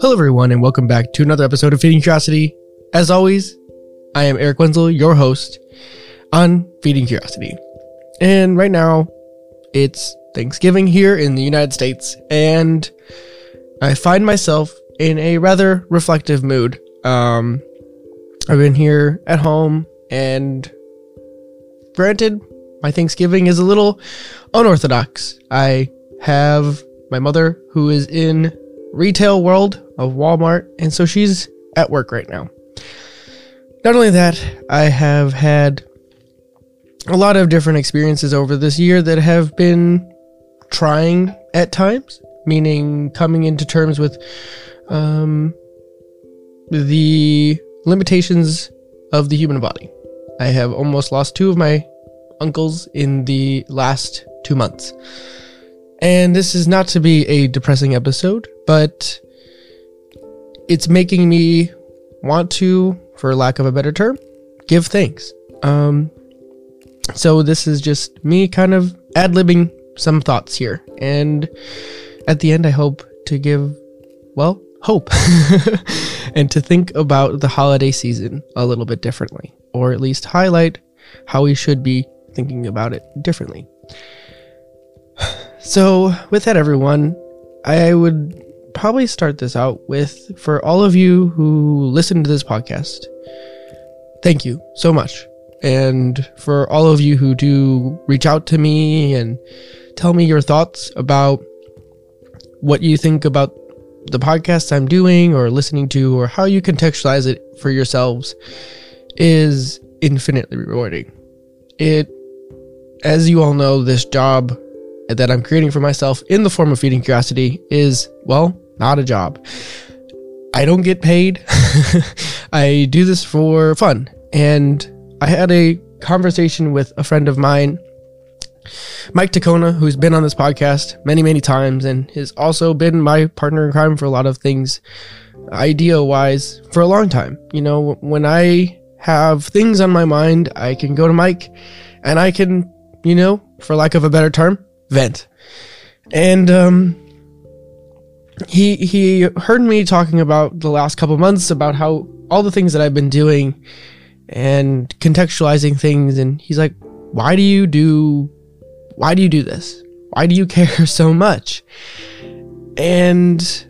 Hello, everyone, and welcome back to another episode of Feeding Curiosity. As always, I am Eric Wenzel, your host on Feeding Curiosity. And right now, it's Thanksgiving here in the United States, and I find myself in a rather reflective mood. Um, I've been here at home, and granted, my Thanksgiving is a little unorthodox. I have my mother who is in retail world of Walmart, and so she's at work right now. Not only that, I have had a lot of different experiences over this year that have been trying at times, meaning coming into terms with um, the limitations of the human body. I have almost lost two of my uncles in the last two months. And this is not to be a depressing episode, but it's making me want to, for lack of a better term, give thanks. Um, so this is just me kind of ad libbing some thoughts here. And at the end, I hope to give, well, hope and to think about the holiday season a little bit differently, or at least highlight how we should be thinking about it differently. So, with that, everyone, I would probably start this out with for all of you who listen to this podcast, thank you so much. And for all of you who do reach out to me and tell me your thoughts about what you think about the podcast I'm doing or listening to, or how you contextualize it for yourselves, is infinitely rewarding. It, as you all know, this job that I'm creating for myself in the form of feeding curiosity is, well, not a job. I don't get paid. I do this for fun. And I had a conversation with a friend of mine, Mike Tacona, who's been on this podcast many, many times and has also been my partner in crime for a lot of things, idea wise, for a long time. You know, when I have things on my mind, I can go to Mike and I can, you know, for lack of a better term, vent. And um, he he heard me talking about the last couple months about how all the things that I've been doing and contextualizing things and he's like why do you do why do you do this why do you care so much and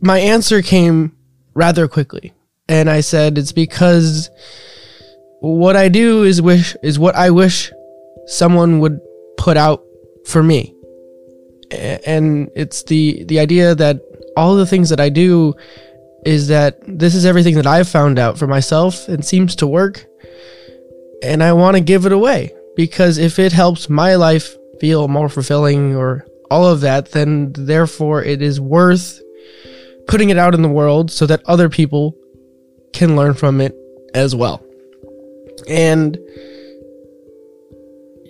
my answer came rather quickly and I said it's because what I do is wish is what I wish someone would put out for me and it's the the idea that all the things that I do is that this is everything that I've found out for myself and seems to work and I want to give it away because if it helps my life feel more fulfilling or all of that then therefore it is worth putting it out in the world so that other people can learn from it as well. And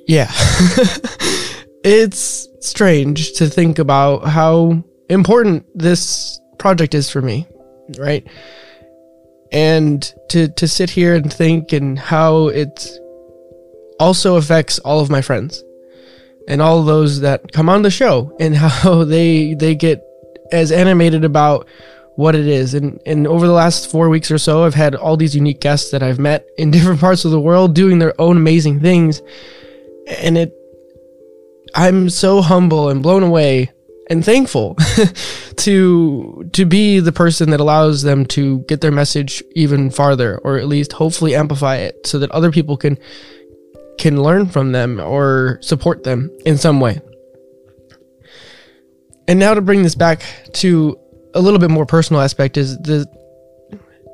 yeah. it's strange to think about how important this project is for me, right? And to to sit here and think and how it also affects all of my friends and all those that come on the show and how they they get as animated about what it is. And and over the last 4 weeks or so I've had all these unique guests that I've met in different parts of the world doing their own amazing things and it I'm so humble and blown away and thankful to to be the person that allows them to get their message even farther or at least hopefully amplify it so that other people can can learn from them or support them in some way. And now to bring this back to a little bit more personal aspect is the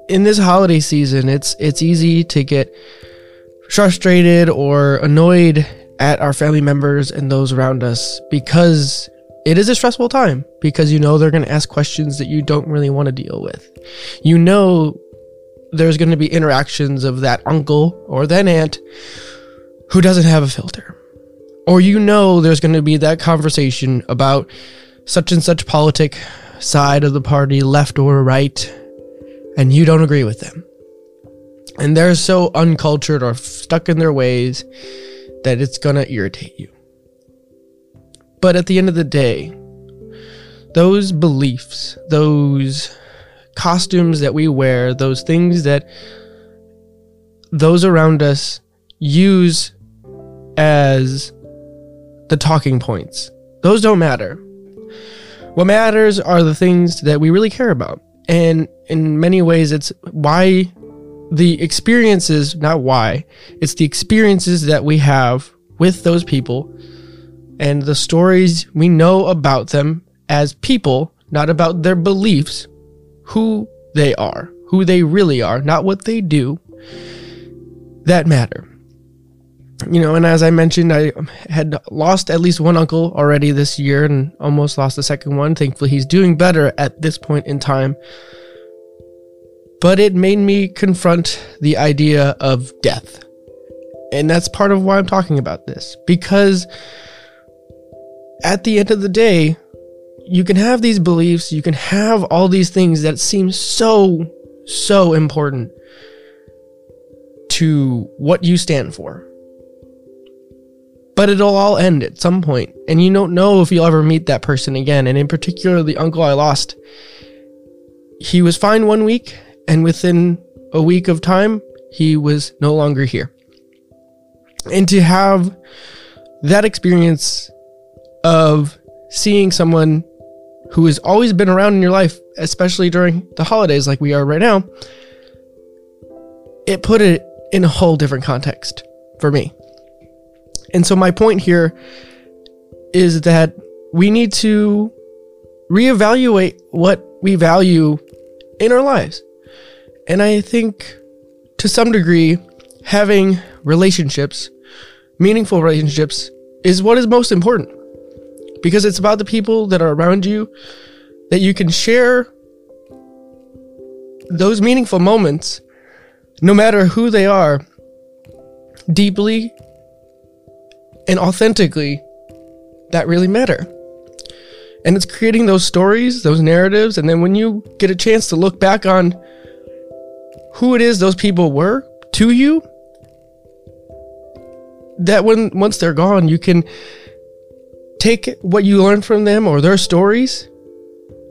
in this holiday season it's it's easy to get frustrated or annoyed at our family members and those around us because it is a stressful time because you know they're going to ask questions that you don't really want to deal with. You know there's going to be interactions of that uncle or that aunt who doesn't have a filter. Or you know there's going to be that conversation about such and such politic side of the party, left or right, and you don't agree with them. And they're so uncultured or stuck in their ways that it's going to irritate you. But at the end of the day, those beliefs, those costumes that we wear, those things that those around us use as the talking points. Those don't matter. What matters are the things that we really care about. And in many ways, it's why the experiences, not why, it's the experiences that we have with those people and the stories we know about them as people, not about their beliefs, who they are, who they really are, not what they do, that matter. You know, and as I mentioned, I had lost at least one uncle already this year and almost lost the second one. Thankfully, he's doing better at this point in time. But it made me confront the idea of death. And that's part of why I'm talking about this. Because at the end of the day, you can have these beliefs, you can have all these things that seem so, so important to what you stand for. But it'll all end at some point, and you don't know if you'll ever meet that person again. And in particular, the uncle I lost, he was fine one week, and within a week of time, he was no longer here. And to have that experience of seeing someone who has always been around in your life, especially during the holidays like we are right now, it put it in a whole different context for me. And so my point here is that we need to reevaluate what we value in our lives. And I think to some degree, having relationships, meaningful relationships, is what is most important because it's about the people that are around you that you can share those meaningful moments, no matter who they are, deeply and authentically that really matter. And it's creating those stories, those narratives, and then when you get a chance to look back on who it is those people were to you, that when once they're gone, you can take what you learned from them or their stories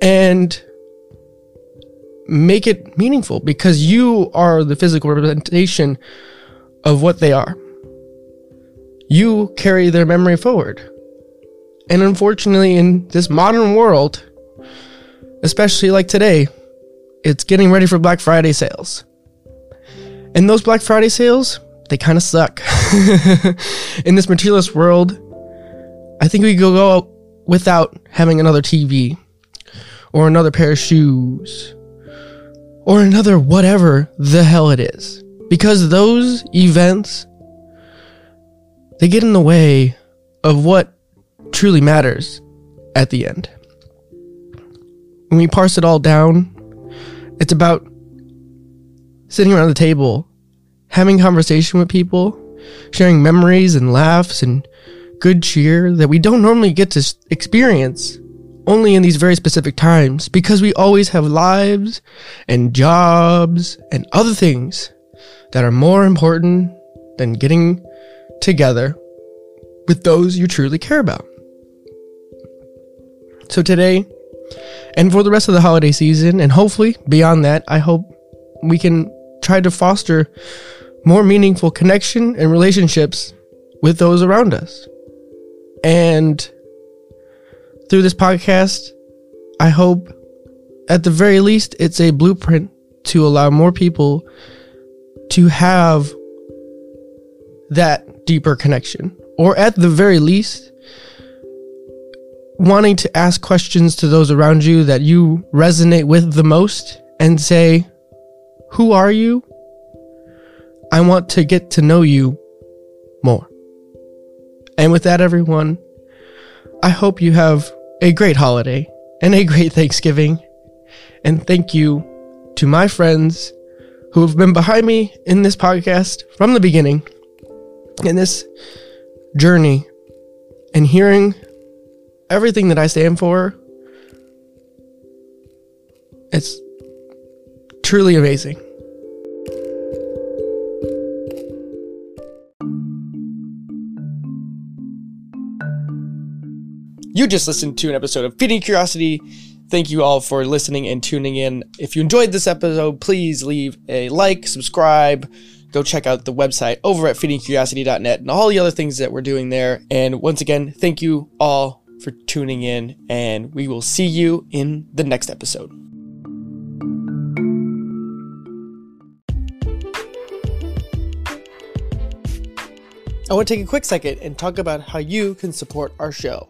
and make it meaningful because you are the physical representation of what they are. You carry their memory forward. And unfortunately, in this modern world, especially like today, it's getting ready for Black Friday sales. And those Black Friday sales, they kind of suck. in this materialist world, I think we could go without having another TV or another pair of shoes or another whatever the hell it is. Because those events, they get in the way of what truly matters at the end. When we parse it all down, it's about sitting around the table, having conversation with people, sharing memories and laughs and good cheer that we don't normally get to experience only in these very specific times because we always have lives and jobs and other things that are more important than getting together with those you truly care about. So today, and for the rest of the holiday season, and hopefully beyond that, I hope we can try to foster more meaningful connection and relationships with those around us. And through this podcast, I hope at the very least it's a blueprint to allow more people to have that deeper connection. Or at the very least, wanting to ask questions to those around you that you resonate with the most and say, Who are you? I want to get to know you more. And with that, everyone, I hope you have a great holiday and a great Thanksgiving. And thank you to my friends who have been behind me in this podcast from the beginning, in this journey, and hearing everything that I stand for. It's truly amazing. You just listened to an episode of Feeding Curiosity. Thank you all for listening and tuning in. If you enjoyed this episode, please leave a like, subscribe, go check out the website over at feedingcuriosity.net and all the other things that we're doing there. And once again, thank you all for tuning in, and we will see you in the next episode. I want to take a quick second and talk about how you can support our show.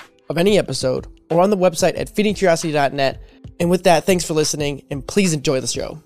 of any episode or on the website at feedingcuriosity.net. And with that, thanks for listening and please enjoy the show.